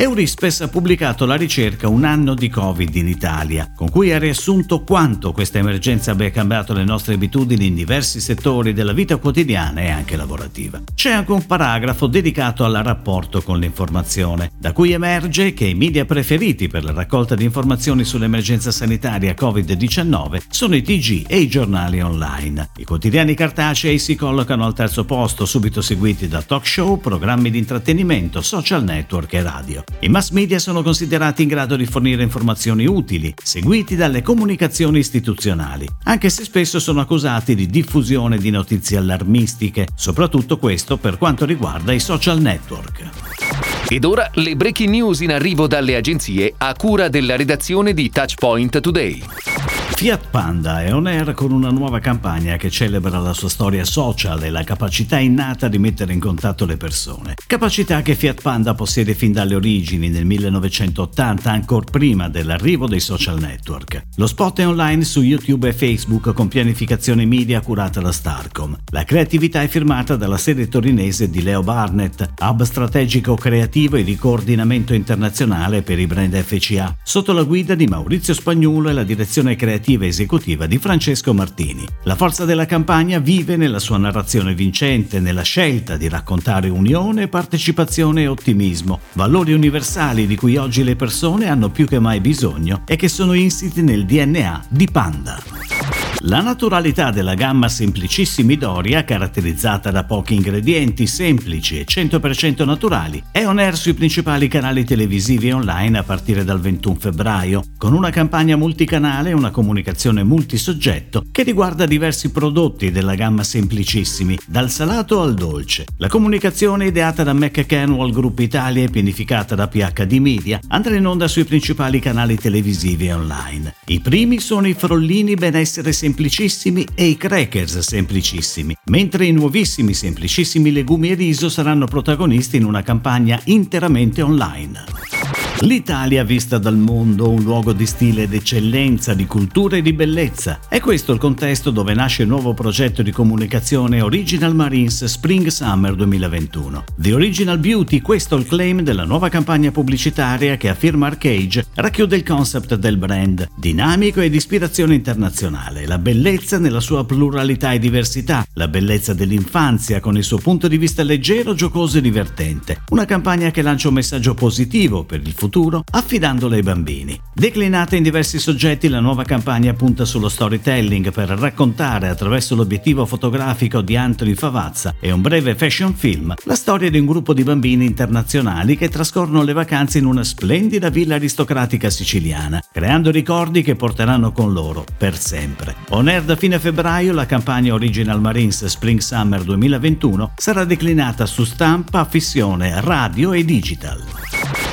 Eurispes ha pubblicato la ricerca Un anno di Covid in Italia, con cui ha riassunto quanto questa emergenza abbia cambiato le nostre abitudini in diversi settori della vita quotidiana e anche lavorativa. C'è anche un paragrafo dedicato al rapporto con l'informazione, da cui emerge che i media preferiti per la raccolta di informazioni sull'emergenza sanitaria Covid-19 sono i TG e i giornali online. I quotidiani cartacei si collocano al terzo posto, subito seguiti da talk show, programmi di intrattenimento, social network e radio. I mass media sono considerati in grado di fornire informazioni utili, seguiti dalle comunicazioni istituzionali, anche se spesso sono accusati di diffusione di notizie allarmistiche, soprattutto questo per quanto riguarda i social network. Ed ora le breaking news in arrivo dalle agenzie a cura della redazione di Touchpoint Today. Fiat Panda è on air con una nuova campagna che celebra la sua storia social e la capacità innata di mettere in contatto le persone. Capacità che Fiat Panda possiede fin dalle origini nel 1980, ancora prima dell'arrivo dei social network. Lo spot è online su YouTube e Facebook con pianificazione media curata da Starcom. La creatività è firmata dalla sede torinese di Leo Barnett, hub strategico creativo e di coordinamento internazionale per i brand FCA, sotto la guida di Maurizio Spagnuolo e la direzione creativa creativa esecutiva di Francesco Martini. La forza della campagna vive nella sua narrazione vincente, nella scelta di raccontare unione, partecipazione e ottimismo, valori universali di cui oggi le persone hanno più che mai bisogno e che sono insiti nel DNA di Panda. La naturalità della gamma Simplicissimi Doria, caratterizzata da pochi ingredienti semplici e 100% naturali, è on air sui principali canali televisivi e online a partire dal 21 febbraio, con una campagna multicanale e una comunicazione multisoggetto che riguarda diversi prodotti della gamma Simplicissimi, dal salato al dolce. La comunicazione ideata da McCanwell Group Italia e pianificata da PHD Media andrà in onda sui principali canali televisivi e online. I primi sono i frollini benessere semplici semplicissimi e i crackers semplicissimi, mentre i nuovissimi semplicissimi legumi e riso saranno protagonisti in una campagna interamente online. L'Italia vista dal mondo, un luogo di stile ed eccellenza, di cultura e di bellezza. È questo il contesto dove nasce il nuovo progetto di comunicazione Original Marines Spring Summer 2021. The Original Beauty, questo è il claim della nuova campagna pubblicitaria che a firma Arcage racchiude il concept del brand, dinamico e di ispirazione internazionale, la bellezza nella sua pluralità e diversità, la bellezza dell'infanzia con il suo punto di vista leggero, giocoso e divertente. Una campagna che lancia un messaggio positivo per il futuro futuro affidandole ai bambini. Declinata in diversi soggetti, la nuova campagna punta sullo storytelling per raccontare attraverso l'obiettivo fotografico di Anthony Favazza e un breve fashion film la storia di un gruppo di bambini internazionali che trascorrono le vacanze in una splendida villa aristocratica siciliana, creando ricordi che porteranno con loro per sempre. On air da fine febbraio la campagna Original Marines Spring Summer 2021 sarà declinata su stampa, fissione, radio e digital.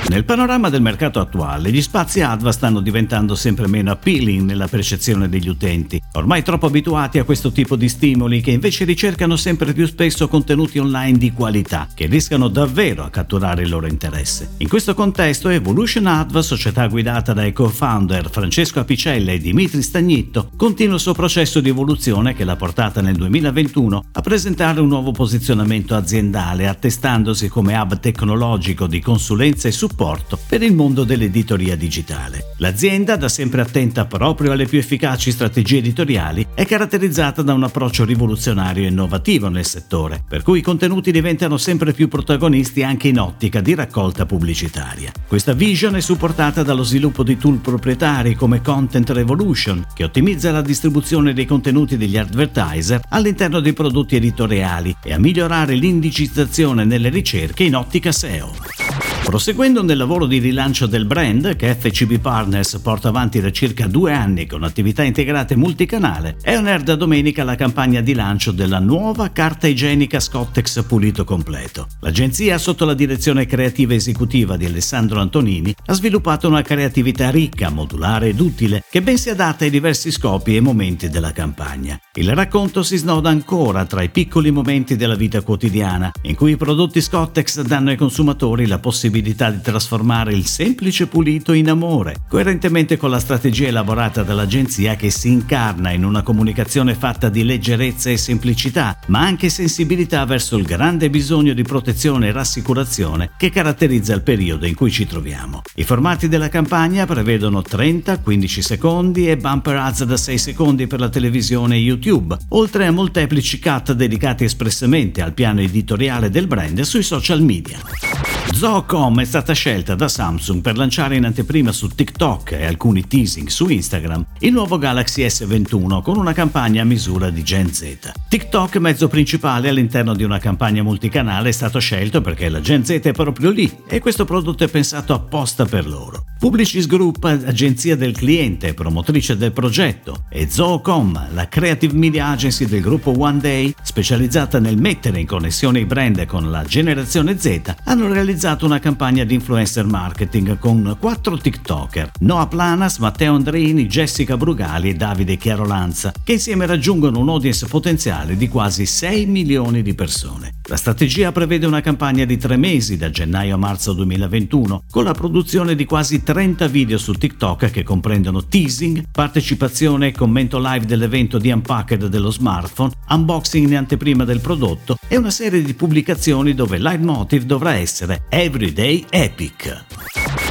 Nel panorama del mercato attuale, gli spazi ADVA stanno diventando sempre meno appealing nella percezione degli utenti, ormai troppo abituati a questo tipo di stimoli che invece ricercano sempre più spesso contenuti online di qualità, che riescano davvero a catturare il loro interesse. In questo contesto, Evolution ADVA, società guidata dai co-founder Francesco Apicella e Dimitri Stagnitto, continua il suo processo di evoluzione che l'ha portata nel 2021 a presentare un nuovo posizionamento aziendale, attestandosi come hub tecnologico di consulenza e supporto supporto per il mondo dell'editoria digitale. L'azienda, da sempre attenta proprio alle più efficaci strategie editoriali, è caratterizzata da un approccio rivoluzionario e innovativo nel settore, per cui i contenuti diventano sempre più protagonisti anche in ottica di raccolta pubblicitaria. Questa vision è supportata dallo sviluppo di tool proprietari come Content Revolution, che ottimizza la distribuzione dei contenuti degli advertiser all'interno dei prodotti editoriali e a migliorare l'indicizzazione nelle ricerche in ottica SEO. Proseguendo nel lavoro di rilancio del brand che FCB Partners porta avanti da circa due anni con attività integrate multicanale, è on domenica la campagna di lancio della nuova carta igienica Scottex pulito completo. L'agenzia, sotto la direzione creativa esecutiva di Alessandro Antonini, ha sviluppato una creatività ricca, modulare ed utile che ben si adatta ai diversi scopi e momenti della campagna. Il racconto si snoda ancora tra i piccoli momenti della vita quotidiana, in cui i prodotti Scottex danno ai consumatori la possibilità possibilità di trasformare il semplice pulito in amore, coerentemente con la strategia elaborata dall'agenzia che si incarna in una comunicazione fatta di leggerezza e semplicità, ma anche sensibilità verso il grande bisogno di protezione e rassicurazione che caratterizza il periodo in cui ci troviamo. I formati della campagna prevedono 30, 15 secondi e bumper ads da 6 secondi per la televisione e YouTube, oltre a molteplici cut dedicati espressamente al piano editoriale del brand sui social media. Zoocom è stata scelta da Samsung per lanciare in anteprima su TikTok e alcuni teasing su Instagram il nuovo Galaxy S21 con una campagna a misura di Gen Z. TikTok, mezzo principale all'interno di una campagna multicanale, è stato scelto perché la Gen Z è proprio lì e questo prodotto è pensato apposta per loro. Publicis Group, agenzia del cliente e promotrice del progetto, e Zoocom, la creative media agency del gruppo One Day, specializzata nel mettere in connessione i brand con la generazione Z, hanno realizzato realizzato una campagna di influencer marketing con quattro TikToker, Noah Planas, Matteo Andrini, Jessica Brugali e Davide Chiarolanza, che insieme raggiungono un audience potenziale di quasi 6 milioni di persone. La strategia prevede una campagna di tre mesi, da gennaio a marzo 2021, con la produzione di quasi 30 video su TikTok che comprendono teasing, partecipazione e commento live dell'evento di Unpacked dello smartphone, unboxing in anteprima del prodotto e una serie di pubblicazioni dove il leitmotiv dovrà essere Everyday Epic.